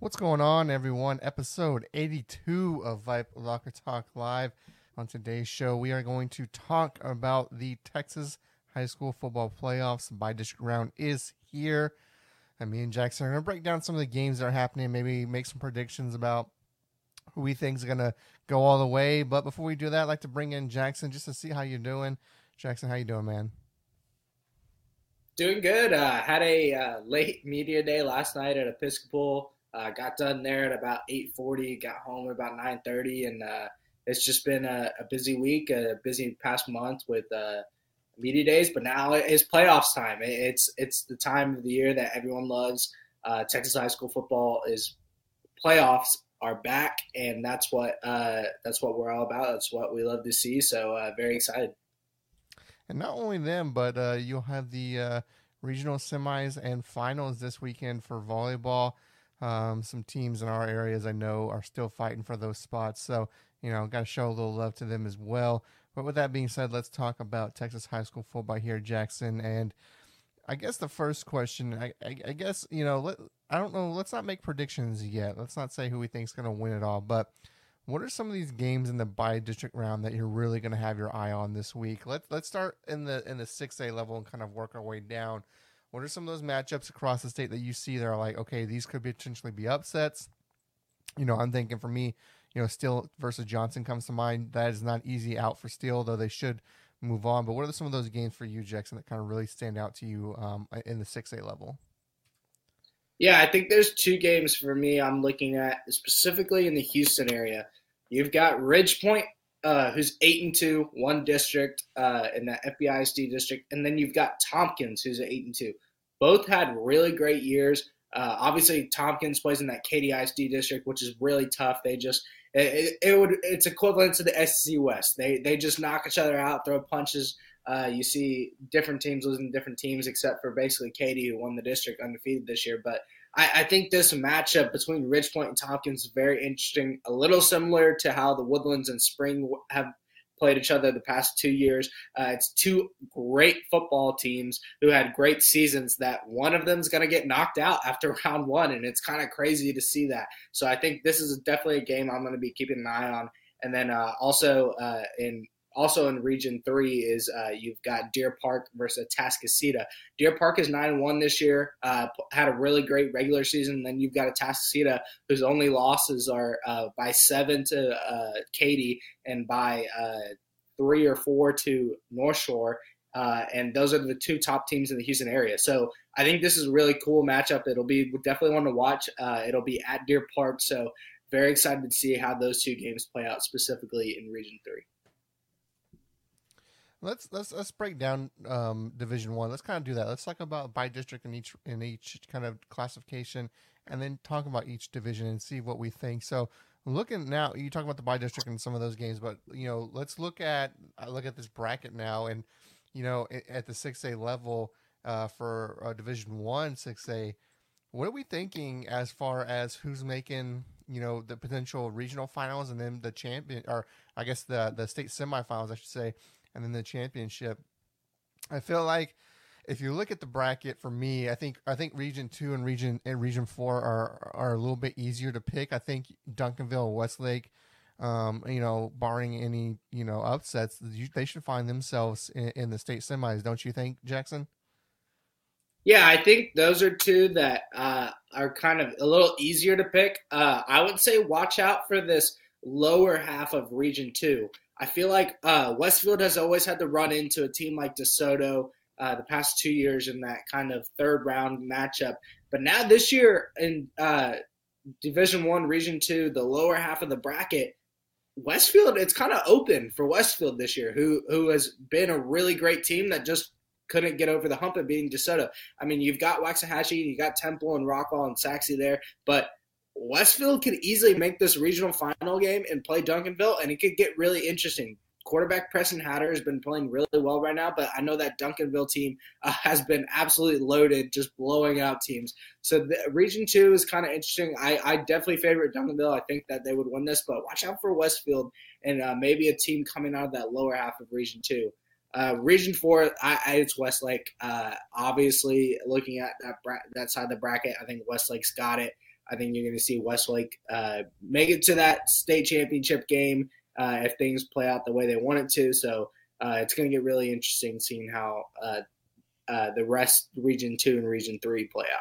What's going on, everyone? Episode 82 of VYPE Locker Talk Live. On today's show, we are going to talk about the Texas High School Football Playoffs. Bi-district round is here. And me and Jackson are going to break down some of the games that are happening, maybe make some predictions about who we think is going to go all the way. But before we do that, I'd like to bring in Jackson just to see how you're doing. Jackson, how you doing, man? Doing good. Uh, had a uh, late media day last night at Episcopal. Uh, got done there at about 8:40. Got home at about 9:30, and uh, it's just been a, a, busy week, a busy past month with uh, media days. But now it's playoffs time. It's it's the time of the year that everyone loves. Uh, Texas high school football is playoffs are back, and that's what that's what we're all about. That's what we love to see. So very excited and not only them, but uh, you'll have the uh, regional semis and finals this weekend for volleyball. Um, some teams in our areas I know are still fighting for those spots, so you know, got to show a little love to them as well. But with that being said, let's talk about Texas high school football here, Jackson. And I guess the first question, I, I, I guess you know, let, I don't know. Let's not make predictions yet. Let's not say who we think is going to win it all, but what are some of these games in the bi-district round that you're really going to have your eye on this week? Let's let's start in the in the six A level and kind of work our way down. What are some of those matchups across the state that you see that are like, okay, these could potentially be upsets? You know, I'm thinking for me, you know, Steele versus Johnson comes to mind. That is not easy out for Steele, though they should move on. But what are some of those games for you, Jackson, that kind of really stand out to you um, in the six A level? Yeah, I think there's two games for me I'm looking at specifically in the Houston area. You've got Ridge Point, uh, who's eight and two, one district uh, in that FBISD district, and then you've got Tompkins, who's eight and two. Both had really great years. Uh, obviously, Tompkins plays in that Katy ISD district, which is really tough. They just it, it, would it's equivalent to the SEC West. They they just knock each other out, throw punches. Uh, you see different teams losing different teams, except for basically Katy, who won the district undefeated this year. But I, I think this matchup between Ridgepoint and Tompkins is very interesting. A little similar to how the Woodlands and Spring have played each other the past two years. Uh, it's two great football teams who had great seasons. That one of them is going to get knocked out after round one, and it's kind of crazy to see that. So I think this is definitely a game I'm going to be keeping an eye on. And then uh, also uh, in also in Region Three is uh, you've got Deer Park versus Atascocita. Deer Park is nine one this year. Uh, had a really great regular season. Then you've got Atascocita, whose only losses are uh, by seven to uh, Katy and by uh, three or four to North Shore. Uh, and those are the two top teams in the Houston area. So I think this is a really cool matchup. It'll be definitely one to watch. it'll be at Deer Park. So very excited to see how those two games play out specifically in Region Three. Let's let's let's break down um, Division One. Let's kind of do that. Let's talk about bi-district in each in each kind of classification, and then talk about each division and see what we think. So, looking now, you talk about the bi-district and some of those games, but you know, let's look at uh, look at this bracket now, and you know, at the six A level uh, for uh, Division One six A, what are we thinking as far as who's making you know the potential regional finals and then the champion, or I guess the the state semifinals, I should say and then the championship. I feel like if you look at the bracket for me, I think I think Region Two and Region and Region Four are are a little bit easier to pick. I think Duncanville, Westlake, um, you know, barring any you know upsets, they should find themselves in, in, the state semis. Don't you think, Jackson? Yeah, I think those are two that uh, are kind of a little easier to pick. Uh, I would say watch out for this lower half of Region Two. I feel like uh, Westfield has always had to run into a team like DeSoto uh, the past two years in that kind of third round matchup. But now this year in uh, Division One, Region Two, the lower half of the bracket, Westfield, it's kind of open for Westfield this year, who who has been a really great team that just couldn't get over the hump of being DeSoto. I mean, you've got Waxahachie, you got Temple and Rockwall and Sachse there, but Westfield could easily make this regional final game and play Duncanville, and it could get really interesting. Quarterback Preston Hatter has been playing really well right now, but I know that Duncanville team uh, has been absolutely loaded, just blowing out teams. So the, Region Two is kind of interesting. I, I definitely favor Duncanville. I think that they would win this, but watch out for Westfield and uh, maybe a team coming out of that lower half of Region Two. Uh, region four, I, I, it's Westlake. Uh, obviously, looking at that bra- that side of the bracket, I think Westlake's got it. I think you're going to see Westlake uh, make it to that state championship game uh, if things play out the way they want it to. So uh, it's going to get really interesting seeing how uh, uh, the rest, Region 2 and Region 3, play out.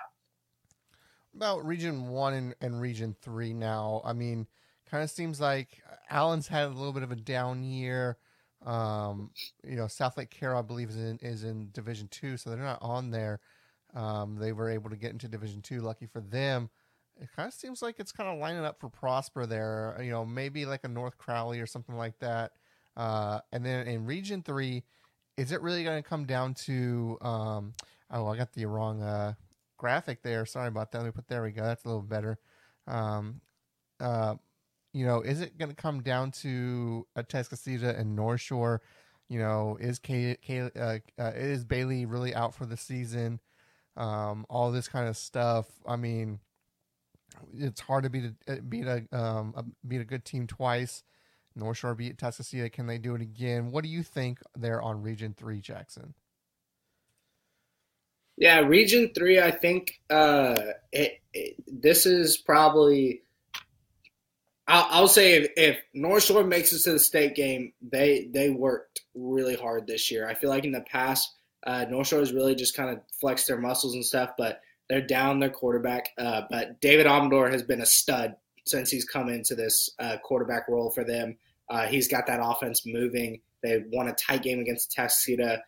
About Region 1 and, and Region 3 now. I mean, kind of seems like Allen's had a little bit of a down year. Um, you know, Southlake Carroll, I believe, is in, is in Division 2, so they're not on there. Um, they were able to get into Division 2. Lucky for them it kind of seems like it's kind of lining up for Prosper there. You know, maybe like a North Crowley or something like that. Uh, and then in Region Three, is it really going to come down to? Um, oh, I got the wrong uh, graphic there. Sorry about that. Let me put there we go. That's a little better. Um, uh, you know, is it going to come down to a Atascocita and North Shore? You know, is Kay, Kay, uh, uh, is Bailey really out for the season? Um, all this kind of stuff. I mean, it's hard to beat a uh, beat a, um, a beat a good team twice. North Shore beat Atascocita. Can they do it again? What do you think there on Region Three, Jackson? Yeah, Region Three. I think uh, it, it, this is probably. I'll, I'll say if, if, North Shore makes it to the state game, they they worked really hard this year. I feel like in the past, uh, North Shore has really just kind of flexed their muscles and stuff, but they're down their quarterback, uh, but David Amador has been a stud since he's come into this uh, quarterback role for them. Uh, he's got that offense moving. They won a tight game against Atascocita.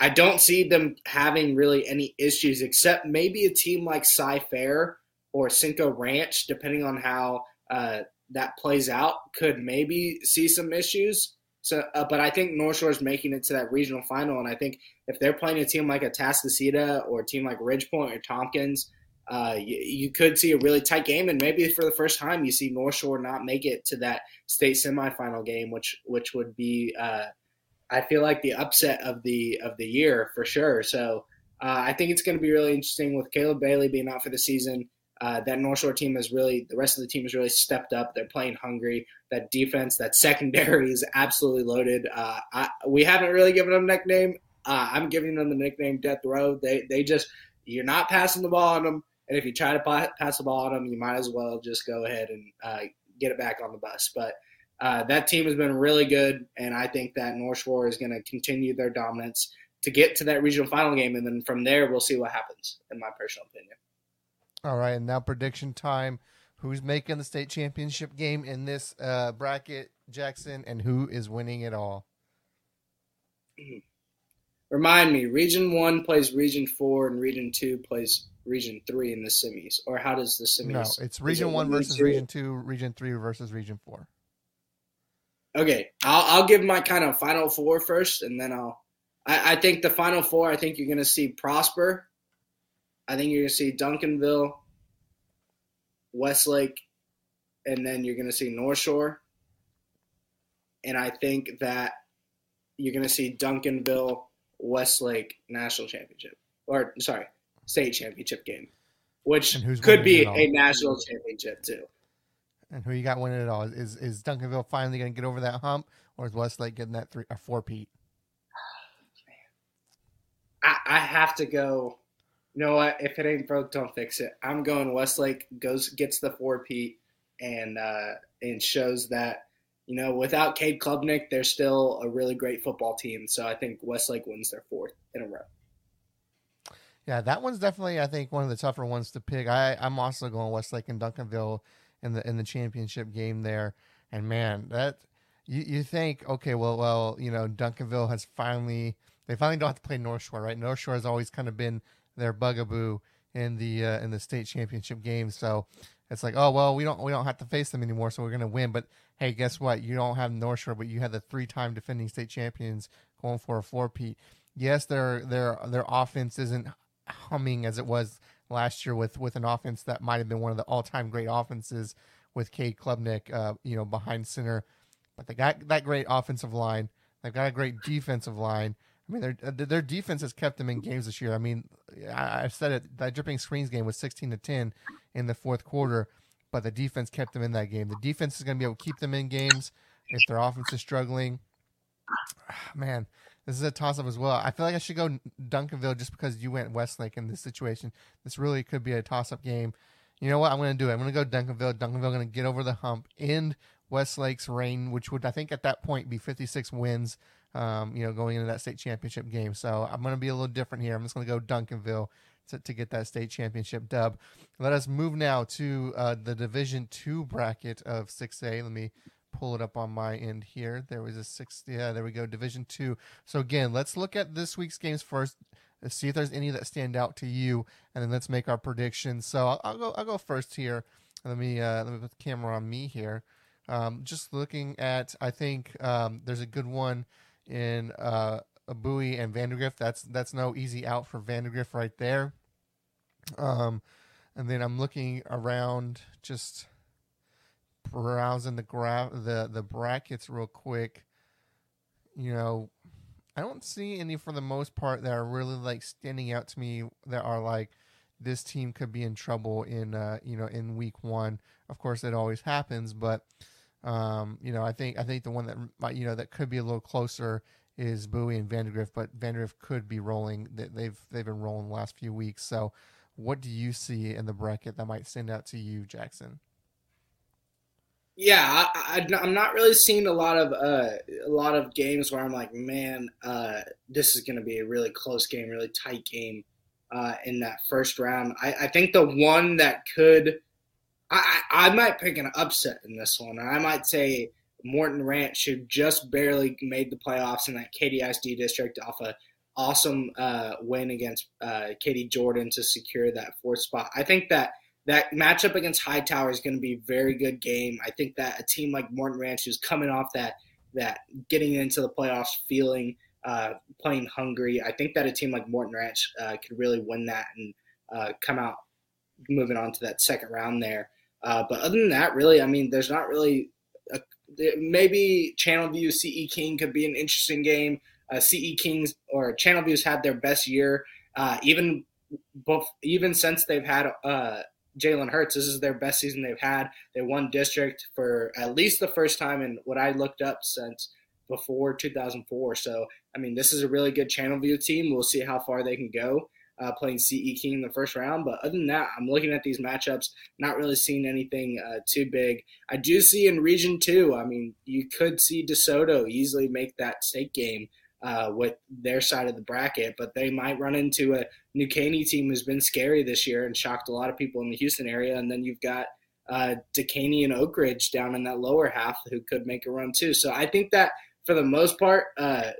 I don't see them having really any issues, except maybe a team like Cy Fair or Cinco Ranch, depending on how uh, that plays out, could maybe see some issues. So, uh, but I think North Shore is making it to that regional final, and I think if they're playing a team like Atascocita or a team like Ridgepoint or Tompkins, uh, you, you, could see a really tight game, and maybe for the first time you see North Shore not make it to that state semifinal game, which which would be, uh, I feel like the upset of the of the year for sure. So uh, I think it's going to be really interesting with Caleb Bailey being out for the season. Uh, that North Shore team has really, the rest of the team has really stepped up. They're playing hungry. That defense, that secondary is absolutely loaded. Uh, I, we haven't really given them a nickname. Uh, I'm giving them the nickname Death Row. They, they just, you're not passing the ball on them. And if you try to pass the ball on them, you might as well just go ahead and uh, get it back on the bus. But uh, that team has been really good. And I think that North Shore is going to continue their dominance to get to that regional final game. And then from there, we'll see what happens, in my personal opinion. All right, and now prediction time. Who's making the state championship game in this uh, bracket, Jackson, and who is winning it all? Remind me, Region One plays Region Four, and Region Two plays Region Three in the semis. Or how does the semis? No, it's Region One versus two? Region Two, Region Three versus Region Four. Okay, I'll, I'll give my kind of final four first, and then I'll. I, I think the final four. I think you're going to see Prosper I think you're going to see Duncanville, Westlake, and then you're going to see North Shore. And I think that you're going to see Duncanville, Westlake national championship, or sorry, state championship game, which could be a national championship too. And who you got winning it all? Is is Duncanville finally going to get over that hump, or is Westlake getting that three or four-peat? I, I have to go you know what? If it ain't broke, don't fix it. I'm going Westlake goes gets the four-peat and uh, and shows that you know without Cade Klubnik, they're still a really great football team. So I think Westlake wins their fourth in a row. Yeah, that one's definitely I think one of the tougher ones to pick. I I'm also going Westlake and Duncanville in the in the championship game there. And man, that you you think okay, well well you know Duncanville has finally they finally don't have to play North Shore, right? North Shore has always kind of been their bugaboo in the uh, in the state championship game. So it's like, oh well, we don't we don't have to face them anymore, so we're gonna win. But hey, guess what? You don't have North Shore, but you have the three time defending state champions going for a four-peat. Yes, their their their offense isn't humming as it was last year with with an offense that might have been one of the all time great offenses with Cade Klubnik, uh, you know, behind center. But they got that great offensive line. They've got a great defensive line. I mean, their uh, their defense has kept them in games this year. I mean, I, have said it. That Dripping Springs game was sixteen to ten in the fourth quarter, but the defense kept them in that game. The defense is going to be able to keep them in games if their offense is struggling. Man, this is a toss up as well. I feel like I should go Duncanville just because you went Westlake in this situation. This really could be a toss up game. You know what? I'm going to do it. I'm going to go Duncanville. Duncanville going to get over the hump, end Westlake's reign, which would I think at that point be 56 wins. Um, you know, going into that state championship game. So I'm going to be a little different here. I'm just going to go Duncanville to, to get that state championship dub. Let us move now to uh, the Division Two bracket of 6A. Let me pull it up on my end here. There was a six. Yeah, there we go. Division Two. So again, let's look at this week's games first. Let's see if there's any that stand out to you, and then let's make our predictions. So I'll, I'll go. I'll go first here. Let me uh, let me put the camera on me here. Um, just looking at, I think um, there's a good one in uh, Bowie and Vandegrift. That's that's no easy out for Vandegrift right there. Um, and then I'm looking around, just browsing the graph, the the brackets real quick. You know, I don't see any for the most part that are really like standing out to me that are like this team could be in trouble in uh, you know in week one. Of course, it always happens, but um, you know I think I think the one that might you know that could be a little closer is Bowie and Vandegrift, but Vandegrift could be rolling. They've they've been rolling the last few weeks. So, what do you see in the bracket that might stand out to you, Jackson? Yeah, I, am not really seeing a lot of uh, a lot of games where I'm like, man, uh, this is going to be a really close game, really tight game uh, in that first round. I, I, think the one that could, I, I might pick an upset in this one. I might say Morton Ranch, who just barely made the playoffs in that Katy ISD district off a awesome uh, win against uh, Katy Jordan to secure that fourth spot. I think that that matchup against Hightower is going to be a very good game. I think that a team like Morton Ranch, who's coming off that that getting into the playoffs, feeling uh, playing hungry, I think that a team like Morton Ranch uh, could really win that and uh, come out moving on to that second round there. Uh, but other than that, really, I mean, there's not really a, maybe Channelview CE King could be an interesting game. Uh, CE Kings or Channelview's had their best year, uh, even even since they've had Jalen Hurts. This is their best season they've had. They won district for at least the first time in what I looked up since before 2004. So, I mean, this is a really good Channelview team. We'll see how far they can go uh, playing CE King in the first round. But other than that, I'm looking at these matchups, not really seeing anything uh, too big. I do see in Region 2, I mean, you could see DeSoto easily make that state game uh, with their side of the bracket, but they might run into a New Caney team who's been scary this year and shocked a lot of people in the Houston area. And then you've got uh, Dekaney and Oak Ridge down in that lower half who could make a run too. So I think that for the most part, uh,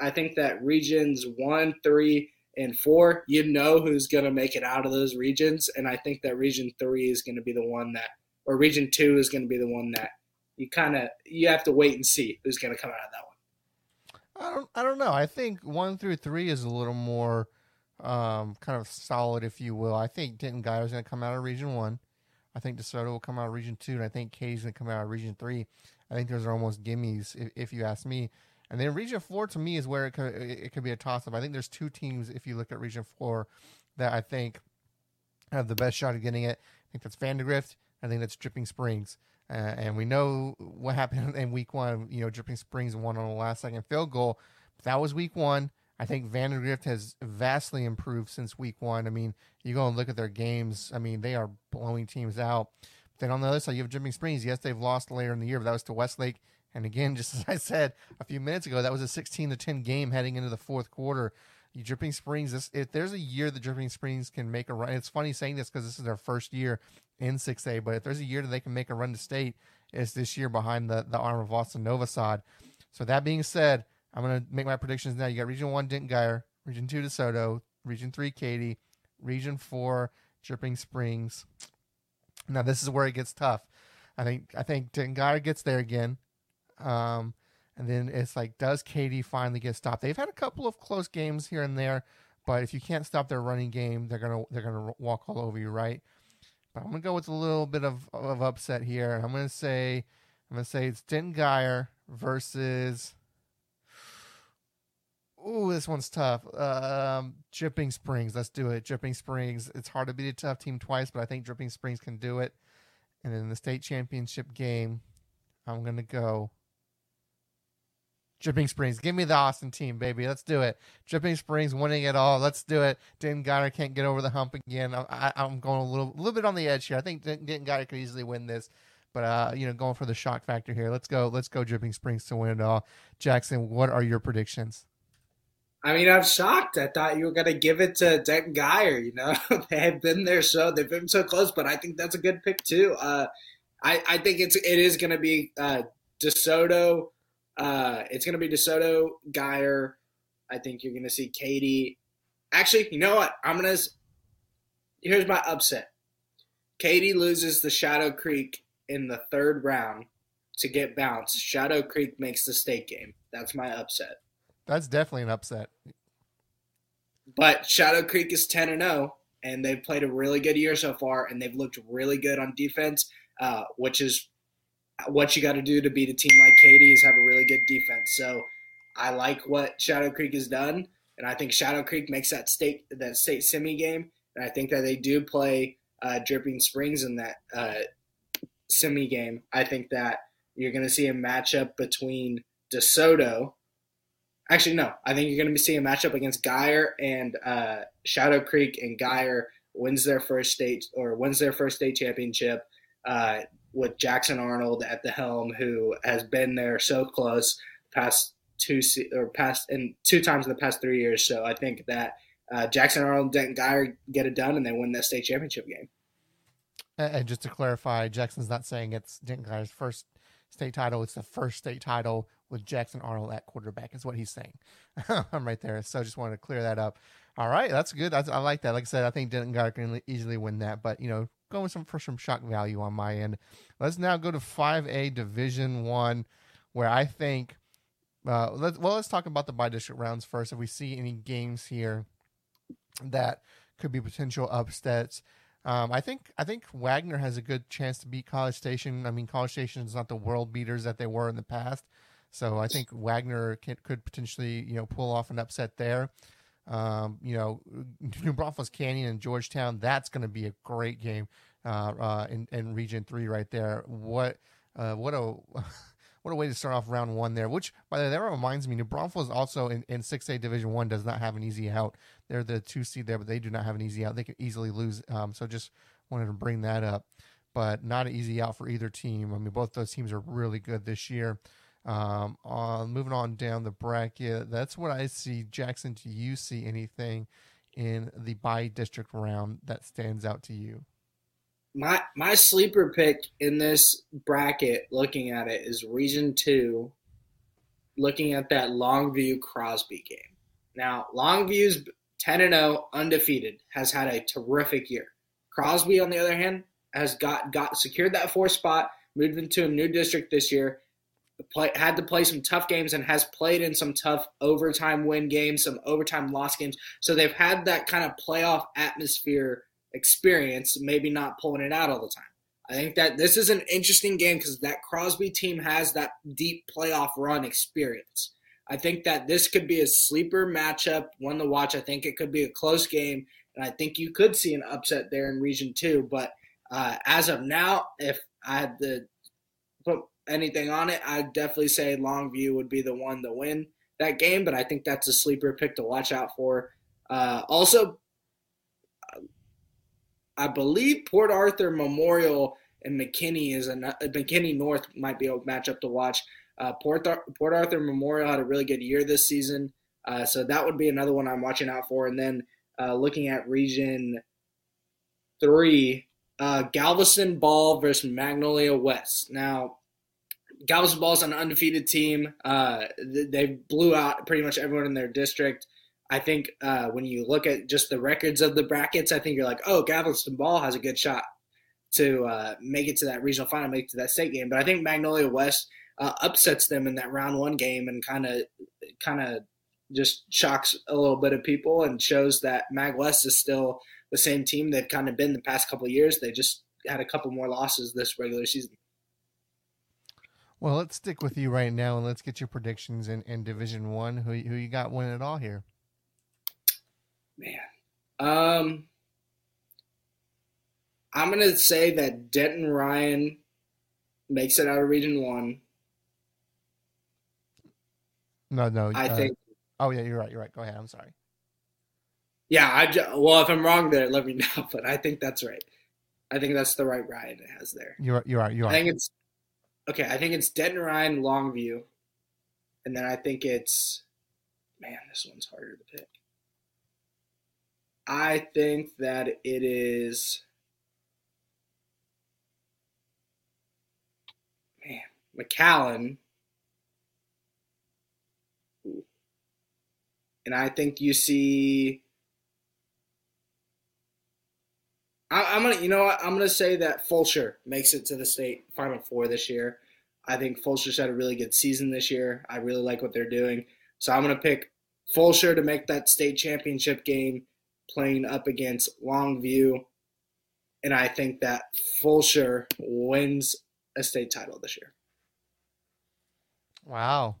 I think that regions one, three, and four, you know who's going to make it out of those regions. And I think that region three is going to be the one that, or region two is going to be the one that you kind of, you have to wait and see who's going to come out of that one. I don't I don't know. I think one through three is a little more um, kind of solid, if you will. I think Denton Guy is going to come out of Region One. I think DeSoto will come out of Region Two, and I think Katy's going to come out of Region Three. I think those are almost gimmies, if, if you ask me. And then Region Four to me is where it could it could be a toss up. I think there's two teams if you look at Region Four that I think have the best shot of getting it. I think that's Vandegrift. I think that's Dripping Springs. Uh, and we know what happened in week one. You know, Dripping Springs won on the last second field goal. But that was week one. I think Vandegrift has vastly improved since week one. I mean, you go and look at their games. I mean, they are blowing teams out. But then on the other side, you have Dripping Springs. Yes, they've lost later in the year, but that was to Westlake. And again, just as I said a few minutes ago, that was a 16 to 10 game heading into the fourth quarter. You Dripping Springs, this, if there's a year that Dripping Springs can make a run, it's funny saying this because this is their first year in 6A. But if there's a year that they can make a run to state, it's this year behind the, the arm of Austin Novosad. So that being said, I'm going to make my predictions now. You got Region 1, Denton Guyer. Region 2, DeSoto. Region 3, Katy. Region 4, Dripping Springs. Now, this is where it gets tough. I think I think Denton Guyer gets there again. Um, and then it's like, does Katy finally get stopped? They've had a couple of close games here and there, but if you can't stop their running game, they're gonna they're gonna walk all over you, right? But I'm gonna go with a little bit of, of upset here. I'm gonna say I'm gonna say it's Denton Guyer versus. Ooh, this one's tough. Um, Dripping Springs. Let's do it. Dripping Springs. It's hard to beat a tough team twice, but I think Dripping Springs can do it. And in the state championship game, I'm gonna go. Dripping Springs. Give me the Austin team, baby. Let's do it. Dripping Springs winning it all. Let's do it. Denton Guyer can't get over the hump again. I, am going a little, little bit on the edge here. I think Denton Guyer could easily win this, but uh, you know, going for the shock factor here. Let's go. Let's go. Dripping Springs to win it all. Jackson, what are your predictions? I mean, I'm shocked. I thought you were going to give it to Denton Guyer. You know, they have been there so they've been so close, but I think that's a good pick too. Uh, I, I think it's it is going to be uh, DeSoto. Uh, it's going to be DeSoto, Guyer. I think you're going to see Katy. Actually, you know what? I'm going to. Here's my upset. Katy loses the Shadow Creek in the third round to get bounced. Shadow Creek makes the state game. That's my upset. That's definitely an upset. But Shadow Creek is 10 and 0, and they've played a really good year so far, and they've looked really good on defense, uh, which is what you got to do to beat a team like Katy is have a really good defense. So I like what Shadow Creek has done, and I think Shadow Creek makes that state that state semi game, and I think that they do play uh, Dripping Springs in that uh, semi game. I think that you're going to see a matchup between DeSoto. Actually, no. I think you're going to be seeing a matchup against Guyer and uh, Shadow Creek, and Guyer wins their first state or wins their first state championship. Uh, with Jackson Arnold at the helm, who has been there so close past two or past and two times in the past three years. So I think that uh, Jackson Arnold, Denton Guyer get it done, and they win that state championship game. And just to clarify, Jackson's not saying it's Denton Guyer's first state title; it's the first state title with Jackson Arnold at quarterback. Is what he's saying. I'm right there. So just wanted to clear that up. All right, that's good. That's, I like that. Like I said, I think Denton Guyer can easily win that. But you know, going some for some shock value on my end. Let's now go to 5A Division One, where I think. Uh, let's well, let's talk about the bi-district rounds first. If we see any games here that could be potential upsets, um, I think I think Wagner has a good chance to beat College Station. I mean, College Station is not the world beaters that they were in the past, so I think Wagner can, could potentially you know pull off an upset there. Um, you know, New Braunfels Canyon and Georgetown. That's going to be a great game uh, uh, in, in Region Three right there. What uh, what a what a way to start off round one there. Which by the way, that reminds me, New Braunfels also in six A Division One does not have an easy out. They're the two seed there, but they do not have an easy out. They could easily lose. Um, so just wanted to bring that up, but not an easy out for either team. I mean, both those teams are really good this year. Um, on moving on down the bracket, that's what I see. Jackson, do you see anything in the bi-district round that stands out to you? My my sleeper pick in this bracket, looking at it, is Region Two. Looking at that Longview Crosby game. Now, Longview's ten and zero, undefeated, has had a terrific year. Crosby, on the other hand, has got got secured that fourth spot, moved into a new district this year, play, had to play some tough games and has played in some tough overtime win games, some overtime loss games. So they've had that kind of playoff atmosphere experience, maybe not pulling it out all the time. I think that this is an interesting game because that Crosby team has that deep playoff run experience. I think that this could be a sleeper matchup, one to watch. I think it could be a close game, and I think you could see an upset there in Region Two. But uh, as of now, if I had to put anything on it, I'd definitely say Longview would be the one to win that game, but I think that's a sleeper pick to watch out for. Uh, also, I believe Port Arthur Memorial and McKinney is a McKinney North might be a matchup to watch. Uh, Port Port Arthur Memorial had a really good year this season, uh, so that would be another one I'm watching out for. And then uh, looking at Region Three, uh, Galveston Ball versus Magnolia West. Now, Galveston Ball is an undefeated team. Uh, they blew out pretty much everyone in their district. I think uh, when you look at just the records of the brackets, I think you're like, oh, Galveston Ball has a good shot to uh, make it to that regional final, make it to that state game. But I think Magnolia West uh, upsets them in that round one game and kind of kind of just shocks a little bit of people and shows that Mag West is still the same team they've kind of been the past couple years. They just had a couple more losses this regular season. Well, let's stick with you right now and let's get your predictions in, in Division One. Who who you got winning it all here? Man, um, I'm gonna say that Denton Ryan makes it out of Region One. No, no. I uh, think. Oh yeah, you're right. You're right. Go ahead. I'm sorry. Yeah, I ju- well, if I'm wrong there, let me know. But I think that's right. I think that's the right Ryan it has there. You're you're right. You're I right. think it's okay. I think it's Denton Ryan, Longview, and then I think it's man. This one's harder to pick. I think that it is man McAllen, and I think you see. I, I'm gonna, you know what? I'm gonna say that Fulshear makes it to the state final four this year. I think Fulshear's had a really good season this year. I really like what they're doing, so I'm gonna pick Fulshear to make that state championship game, playing up against Longview, and I think that Fulshear wins a state title this year. Wow.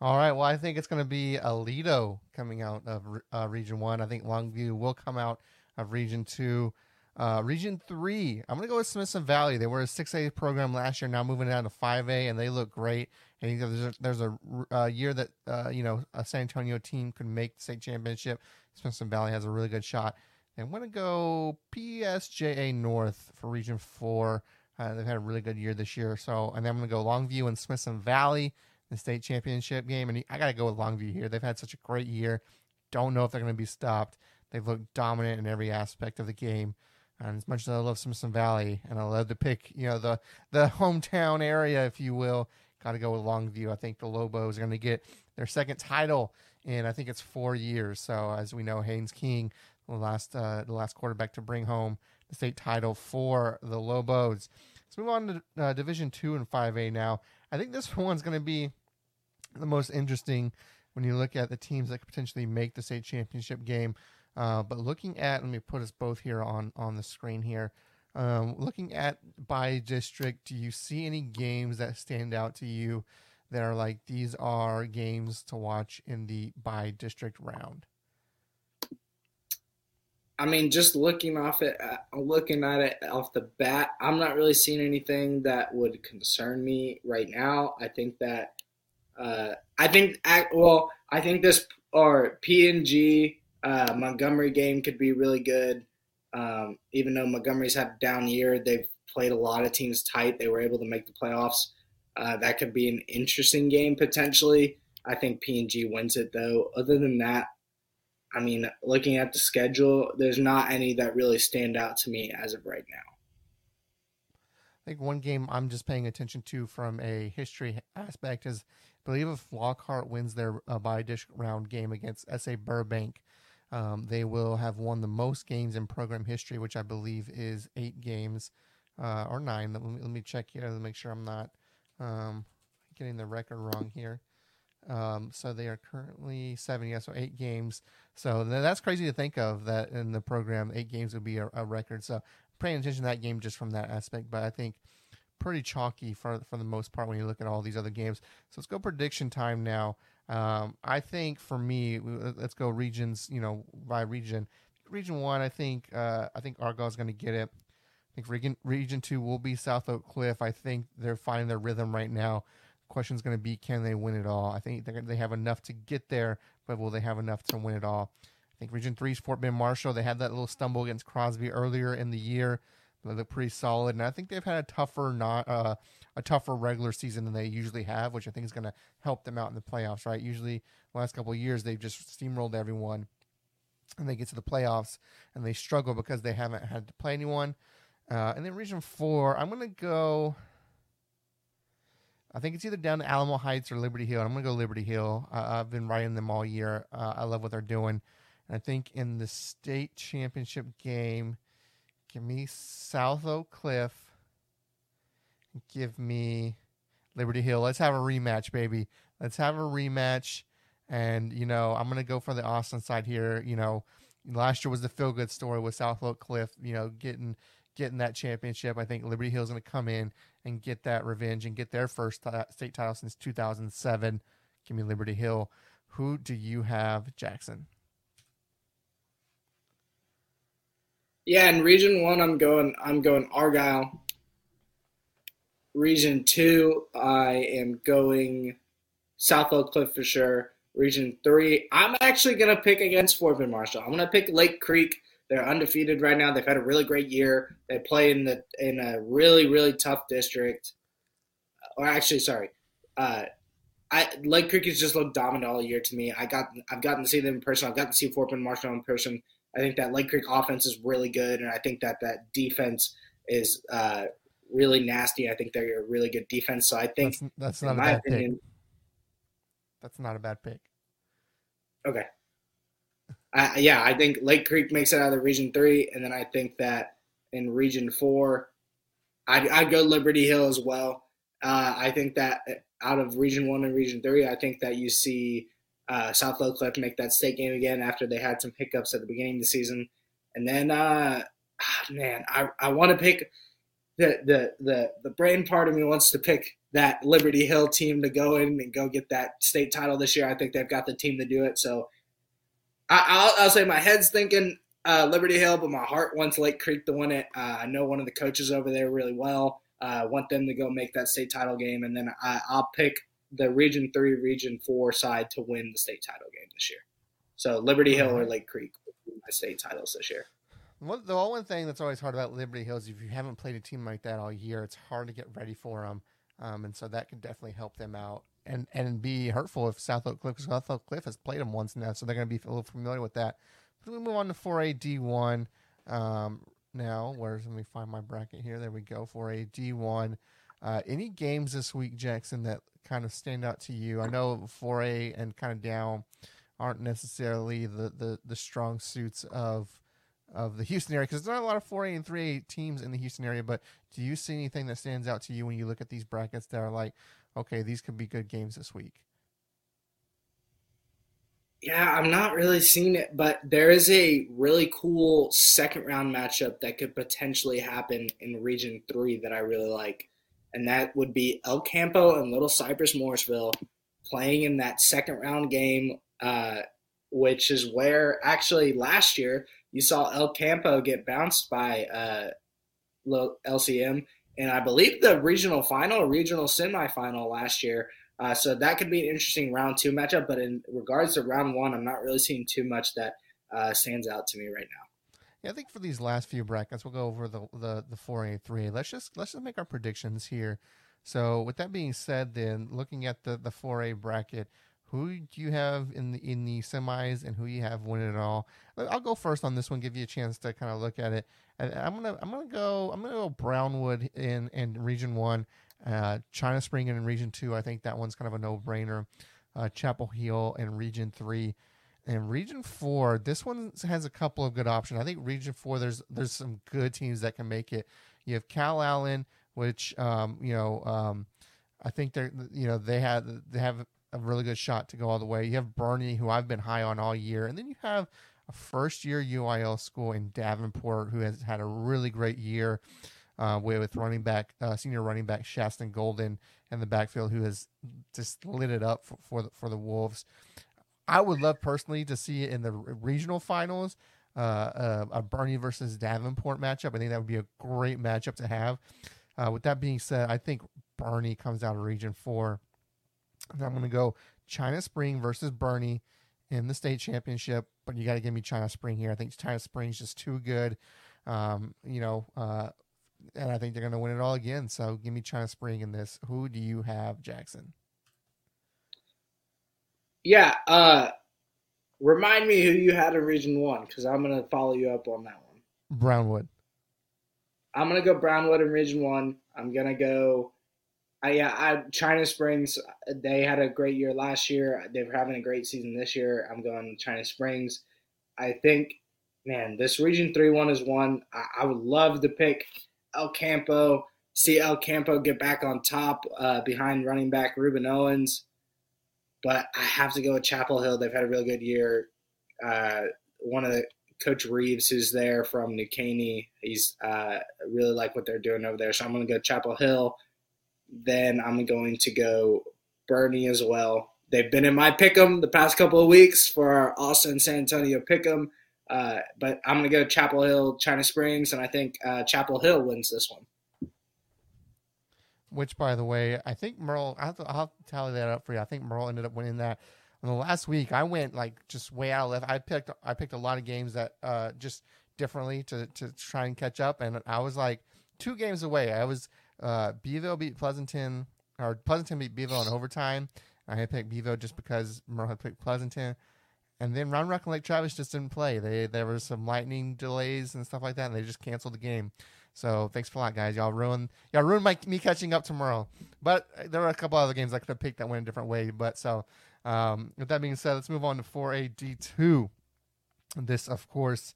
All right. Well, I think it's going to be Aledo coming out of uh, Region One. I think Longview will come out of Region Two. Uh, region three, I'm to go with Smithson Valley. They were a 6A program last year, now moving down to 5A, and they look great. And there's a, there's a uh, year that uh, you know a San Antonio team could make the state championship. Smithson Valley has a really good shot. And I'm to go PSJA North for Region Four. Uh, they've had a really good year this year. So, and then I'm to go Longview and Smithson Valley, the state championship game. And I got to go with Longview here. They've had such a great year. Don't know if they're to be stopped. They've looked dominant in every aspect of the game. And as much as I love Smithson Valley, and I love to pick, you know, the the hometown area, if you will, got to go with Longview. I think the Lobos are going to get their second title in I think it's four years. So as we know, Haynes King, the last uh, the last quarterback to bring home the state title for the Lobos. Let's move on to uh, Division Two and Five A now. I think this one's going to be the most interesting when you look at the teams that could potentially make the state championship game. Uh, but looking at, let me put us both here on on the screen here. Um, looking at bi-district, do you see any games that stand out to you that are like these are games to watch in the bi-district round? I mean, just looking off it, uh, looking at it off the bat, I'm not really seeing anything that would concern me right now. I think that, uh, I think, well, I think this or PNG uh, Montgomery game could be really good. Um, even though Montgomery's had a down year, they've played a lot of teams tight. They were able to make the playoffs. Uh, that could be an interesting game potentially. I think P&G wins it though. Other than that, I mean, looking at the schedule, there's not any that really stand out to me as of right now. I think one game I'm just paying attention to from a history aspect is I believe if Lockhart wins their uh, bi-district round game against SA Burbank, um, they will have won the most games in program history, which I believe is eight games uh, or nine. Let me, let me check here to make sure I'm not um, getting the record wrong here. Um, so they are currently seven, yeah, so eight games. So that's crazy to think of that in the program, eight games would be a, a record. So paying attention to that game just from that aspect, but I think pretty chalky for for the most part when you look at all these other games. So let's go prediction time now. Um, I think for me, let's go regions. You know, by region. Region one, I think uh, I think Argyle going to get it. I think region region two will be South Oak Cliff. I think they're finding their rhythm right now. Question is going to be, can they win it all? I think they have enough to get there, but will they have enough to win it all? I think Region Three is Fort Bend Marshall. They had that little stumble against Crosby earlier in the year. They look pretty solid, and I think they've had a tougher not uh, a tougher regular season than they usually have, which I think is going to help them out in the playoffs. Right? Usually, the last couple of years they've just steamrolled everyone, and they get to the playoffs and they struggle because they haven't had to play anyone. Uh, and then Region Four, I'm going to go. I think it's either down to Alamo Heights or Liberty Hill. I'm going to go Liberty Hill. Uh, I've been riding them all year. Uh, I love what they're doing. And I think in the state championship game, give me South Oak Cliff. Give me Liberty Hill. Let's have a rematch, baby. Let's have a rematch. And, you know, I'm going to go for the Austin side here. You know, last year was the feel good story with South Oak Cliff, you know, getting getting that championship. I think Liberty Hill is going to come in and get that revenge and get their first t- state title since 2007. Give me Liberty Hill. Who do you have, Jackson? Yeah, in Region One, I'm going. I'm going Argyle. Region Two, I am going South Oak Cliff for sure. Region Three. I'm actually gonna pick against Fort Marshall. I'm gonna pick Lake Creek. They're undefeated right now. They've had a really great year. They play in the in a really really tough district. Or actually, sorry, uh, I Lake Creek has just looked dominant all year to me. I got I've gotten to see them in person. I've gotten to see Fort Marshall in person. I think that Lake Creek offense is really good, and I think that that defense is uh, really nasty. I think they're a really good defense. So I think that's, that's not a bad opinion, pick. That's not a bad pick. Okay. I, yeah, I think Lake Creek makes it out of the Region Three, and then I think that in Region Four, I'd, I'd go Liberty Hill as well. Uh, I think that out of Region One and Region Three, I think that you see uh, South Cliff make that state game again after they had some hiccups at the beginning of the season, and then uh, ah, man, I I want to pick the the the the brain part of me wants to pick that Liberty Hill team to go in and go get that state title this year. I think they've got the team to do it. So I, will I'll say my head's thinking uh, Liberty Hill, but my heart wants Lake Creek to win it. Uh, I know one of the coaches over there really well. I uh, want them to go make that state title game, and then I, I'll pick the Region Three, Region Four side to win the state title game this year. So Liberty Hill or Lake Creek my state titles this year. the one thing that's always hard about Liberty Hill is if you haven't played a team like that all year, it's hard to get ready for them, um, and so that could definitely help them out and and be hurtful if South Oak Cliff South Oak Cliff has played them once now, so they're going to be a little familiar with that. But we move on to 4A D1 um, now. Where's let me find my bracket here? There we go. 4A D1. Uh, any games this week, Jackson, that kind of stand out to you? I know 4A and kind of down aren't necessarily the, the, the strong suits of of the Houston area because there's not a lot of 4A and 3A teams in the Houston area. But do you see anything that stands out to you when you look at these brackets that are like, okay, these could be good games this week? Yeah, I'm not really seeing it, but there is a really cool second round matchup that could potentially happen in Region 3 that I really like. And that would be El Campo and Little Cypress Mauriceville playing in that second round game, uh, which is where actually last year you saw El Campo get bounced by uh, LCM. And I believe the regional final, regional semifinal last year uh, so that could be an interesting round two matchup. But in regards to round one, I'm not really seeing too much that uh, stands out to me right now. Yeah, I think for these last few brackets, we'll go over the the the four A three. Let's just let's just make our predictions here. So with that being said, then looking at the the four A bracket, who do you have in the in the semis and who you have winning it all? I'll go first on this one. Give you a chance to kind of look at it. And I'm gonna I'm gonna go I'm gonna go Brownwood in in Region One. Uh, China Spring in Region 2, I think that one's kind of a no brainer. Uh, Chapel Hill in Region 3. And Region 4, this one has a couple of good options. I think Region 4, there's there's some good teams that can make it. You have Calallen, which, um, you know, um, I think they're, you know, they have, they have a really good shot to go all the way. You have Boerne, who I've been high on all year. And then you have a first year UIL school in Davenport, who has had a really great year uh, with running back, uh, senior running back Shaston Golden in the backfield, who has just lit it up for, for the, for the Wolves. I would love personally to see it in the regional finals, uh, uh, a Boerne versus Davenport matchup. I think that would be a great matchup to have. Uh, with that being said, I think Boerne comes out of Region Four. And I'm going to go China Spring versus Boerne in the state championship, but you got to give me China Spring here. I think China Spring is just too good. Um, you know, uh, and I think they're going to win it all again. So give me China Spring in this. Who do you have, Jackson? Yeah, uh, remind me who you had in Region One because I'm going to follow you up on that one. Brownwood. I'm going to go Brownwood in Region One. I'm going to go. I, yeah, I, China Springs. They had a great year last year. They're having a great season this year. I'm going China Springs. I think, man, this Region Three one is one I, I would love to pick El Campo, see El Campo get back on top uh, behind running back Rueben Owens. But I have to go with Chapel Hill. They've had a really good year. Uh, one of the Coach Reeves, who's there from New Caney, he's uh, really like what they're doing over there. So I'm going to go Chapel Hill. Then I'm going to go Boerne as well. They've been in my pick'em the past couple of weeks for our Austin San Antonio pick'em. Uh, but I'm going to go Chapel Hill, China Springs, and I think uh, Chapel Hill wins this one. Which, by the way, I think Merle. I have, to, I'll have to tally that up for you. I think Merle ended up winning that in the last week, I went like just way out of left. I picked I picked a lot of games that uh, just differently to to try and catch up, and I was like two games away. I was uh, Beeville beat Pleasanton, or Pleasanton beat Beeville in overtime. I had picked Beeville just because Merle had picked Pleasanton. And then Round Rock and Lake Travis just didn't play. They there was some lightning delays and stuff like that, and they just canceled the game. So thanks for a lot, guys. Y'all ruined y'all ruined my me catching up tomorrow. But there were a couple other games I could have picked that went a different way. But so um, with that being said, let's move on to 4A D2. This, of course,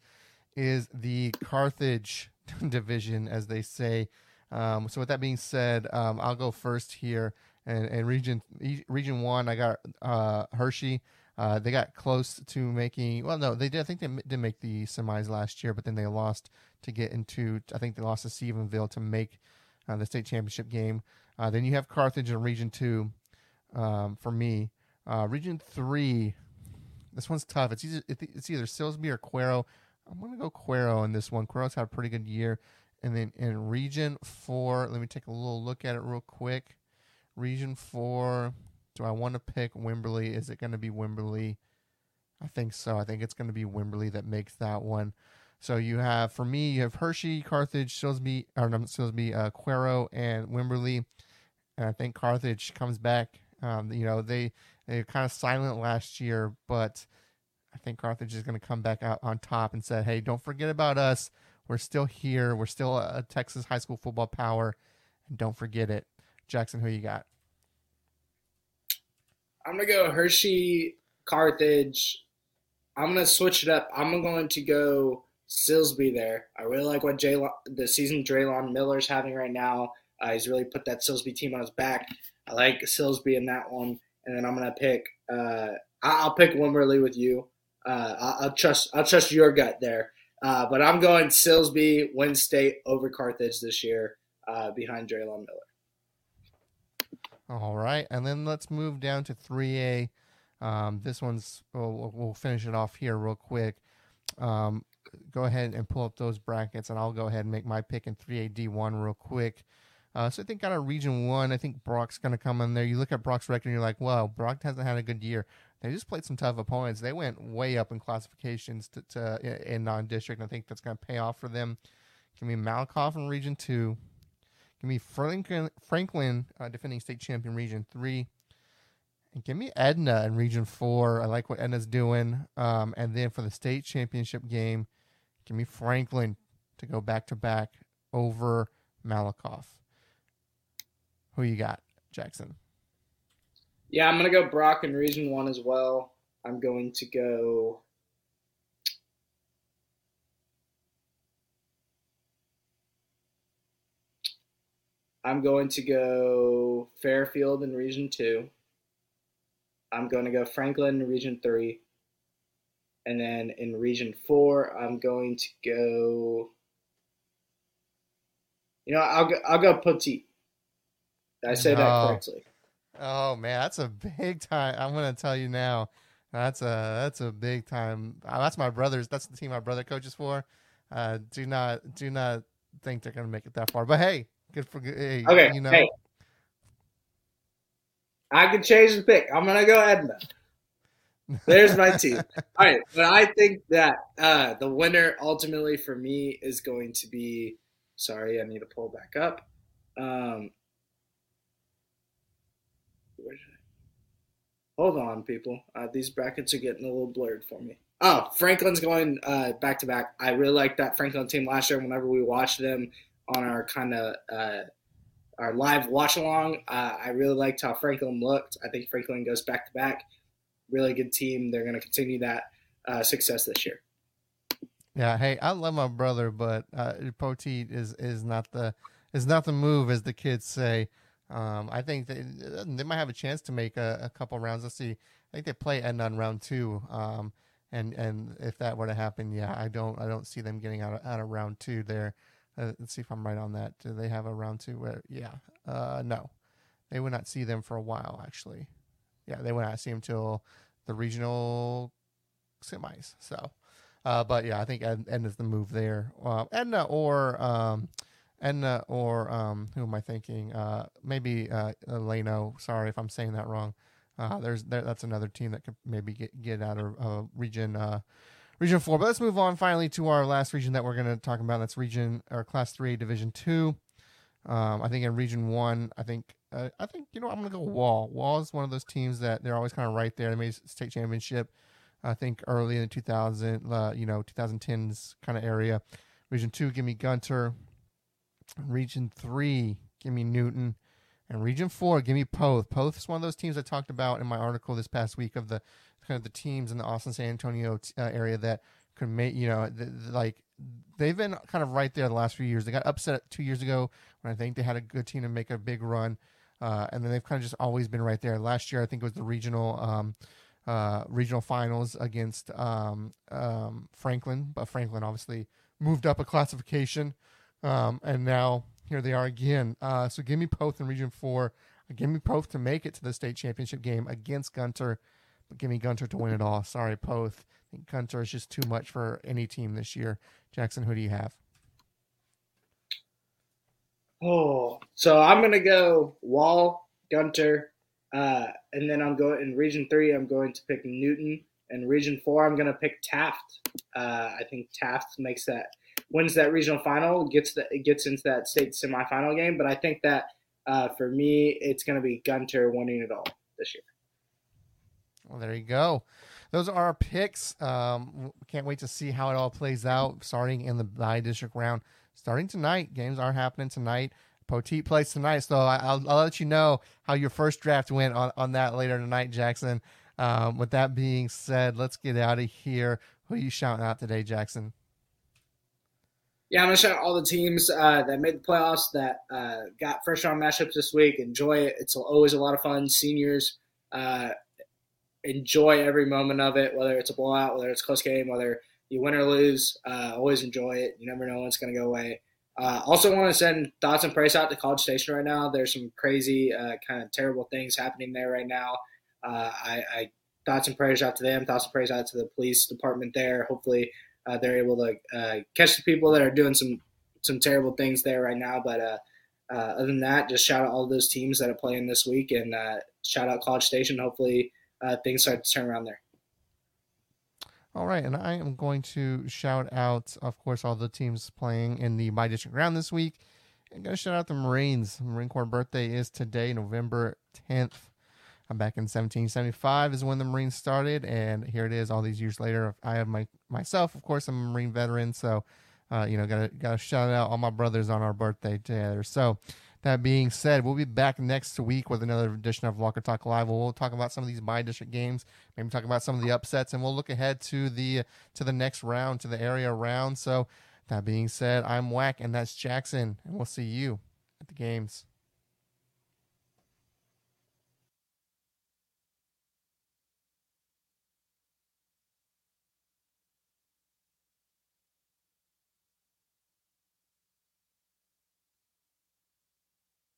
is the Carthage division, as they say. Um, so with that being said, um, I'll go first here. And, and region region one, I got uh, Hershey. Uh, they got close to making. Well, no, they did. I think they did make the semis last year, but then they lost to get into. I think they lost to Stephenville to make uh, the state championship game. Uh, then you have Carthage in Region Two. Um, for me, uh, Region Three. This one's tough. It's either it's either Silsbee or Cuero. I'm gonna go Cuero in this one. Cuero's had a pretty good year. And then in Region Four, let me take a little look at it real quick. Region Four. Do I want to pick Wimberley? Is it going to be Wimberley? I think so. I think it's going to be Wimberley that makes that one. So you have for me, you have Hershey, Carthage, Silsbee, or not Silsbee, uh, and Wimberley. And I think Carthage comes back. Um, you know, they they kind of silent last year, but I think Carthage is going to come back out on top and say, "Hey, don't forget about us. We're still here. We're still a Texas high school football power, and don't forget it." Jackson, who you got? I'm gonna go Hershey, Carthage. I'm gonna switch it up. I'm going to go Silsbee there. I really like what Jay the season Draylon Miller's having right now. Uh, he's really put that Silsbee team on his back. I like Silsbee in that one, and then I'm gonna pick. Uh, I'll pick Wimberley with you. Uh, I'll, trust. I'll trust your gut there. Uh, but I'm going Silsbee, Win State over Carthage this year, uh, behind Draylon Miller. All right, and then let's move down to 3A. Um, this one's we'll, we'll, finish it off here real quick. Um, go ahead and pull up those brackets, and I'll go ahead and make my pick in 3A D1 real quick. Uh, so I think out of Region One, I think Brock's going to come in there. You look at Brock's record, and you're like, "Wow, Brock hasn't had a good year." They just played some tough opponents. They went way up in classifications to, to in non-district. I think that's going to pay off for them. Give me Malakoff in Region Two. Give me Franklin, Franklin uh, defending state champion Region 3. And give me Edna in Region 4. I like what Edna's doing. Um, and then for the state championship game, give me Franklin to go back to back over Malakoff. Who you got, Jackson? Yeah, I'm going to go Brock in Region 1 as well. I'm going to go I'm going to go Fairfield in Region 2. I'm going to go Franklin in Region 3. And then in Region 4, I'm going to go. You know, I'll go, I'll go. Did I say no. that correctly? Oh man, that's a big time. I'm gonna tell you now. That's a that's a big time. Uh, that's my brother's. That's the team my brother coaches for. Uh, do not do not think they're gonna make it that far. But hey, Good for hey, okay. You know, hey, I can change the pick. I'm gonna go Edna. There's my team. All right, but I think that uh, the winner ultimately for me is going to be. Sorry, I need to pull back up. Um, Hold on, people. Uh, these brackets are getting a little blurred for me. Oh, Franklin's going back to back. I really liked that Franklin team last year. Whenever we watched them, on our kind of uh, our live watch along. Uh, I really liked how Franklin looked. I think Franklin goes back to back. Really good team. They're going to continue that uh, success this year. Yeah. Hey, I love my brother, but uh, Poteet is is not the is not the move, as the kids say. Um, I think they, they might have a chance to make a, a couple rounds. Let's see. I think they play end on round two. Um, and and if that were to happen, yeah, I don't I don't see them getting out of, out of round two there. Uh, let's see if I'm right on that. Do they have a round two? Where, yeah. Uh, no, they would not see them for a while. Actually, yeah, they would not see him till the regional semis. So, uh, but yeah, I think Ed, Edna's the move there. Uh, Edna or um, Edna or um, who am I thinking? Uh, maybe uh, Eleno. Sorry if I'm saying that wrong. uh, there's there, that's another team that could maybe get get out of uh, region uh, region four. But let's move on finally to our last region that we're going to talk about. That's region or class three, division two. Um, I think in region one, I think uh, I think you know I'm to go Wall. Wall is one of those teams that they're always kind of right there. They made state championship. I think early in the 2000, uh, you know, 2010s kind of area. Region two, give me Gunter. Region three, give me Newton. And Region Four, give me Poth. Poth is one of those teams I talked about in my article this past week of the kind of the teams in the Austin San Antonio uh, area that could make you know the, the, like they've been kind of right there the last few years. They got upset two years ago when I think they had a good team to make a big run, uh, and then they've kind of just always been right there. Last year I think it was the regional. Um, uh, regional finals against um, um, Franklin, but Franklin obviously moved up a classification, um, and now here they are again. Uh, so give me Poth in Region Four. Give me Poth to make it to the state championship game against Gunter, give me Gunter to win it all. Sorry, Poth. I think Gunter is just too much for any team this year. Jackson, who do you have? Oh, so I'm gonna go Wall, Gunter, uh, and then I'm going in Region Three. I'm going to pick Newton, and Region Four. I'm going to pick Taft. Uh, I think Taft makes that wins that regional final, gets the gets into that state semifinal game. But I think that uh, for me, it's going to be Gunter winning it all this year. Well, there you go. Those are our picks. Um, can't wait to see how it all plays out. Starting in the bi-district round, starting tonight. Games are happening tonight. Poteet plays tonight, so I, will I'll let you know how your first draft went on, on that later tonight, Jackson. Um, with that being said, let's get out of here. Who are you shouting out today, Jackson? Yeah, I'm gonna shout out all the teams uh, that made the playoffs that uh, got first round matchups this week. Enjoy it; it's always a lot of fun. Seniors, uh, enjoy every moment of it, whether it's a blowout, whether it's close game, whether you win or lose. Uh, always enjoy it. You never know when it's gonna go away. Uh, also, want to send thoughts and praise out to College Station right now. There's some crazy, uh, kind of terrible things happening there right now. Uh, I, I, thoughts and prayers out to them. Thoughts and prayers out to the police department there. Hopefully, uh, they're able to uh, catch the people that are doing some some terrible things there right now. But other than that, just shout out all those teams that are playing this week, and shout out College Station. Hopefully, things start to turn around there. All right, and I am going to shout out, of course, all the teams playing in the Bi-District round this week. I'm going to shout out the Marines. Marine Corps birthday is today, November 10th. I'm back in 1775 is when the Marines started, and here it is all these years later. I have my myself, of course, I'm a Marine veteran, so uh, you know, gotta gotta shout out all my brothers on our birthday together. So that being said, we'll be back next week with another edition of Walker Talk Live. We'll talk about some of these bi-district games, maybe talk about some of the upsets, and we'll look ahead to the to the next round, to the area round. So that being said, I'm Whack, and that's Jackson, and we'll see you at the games.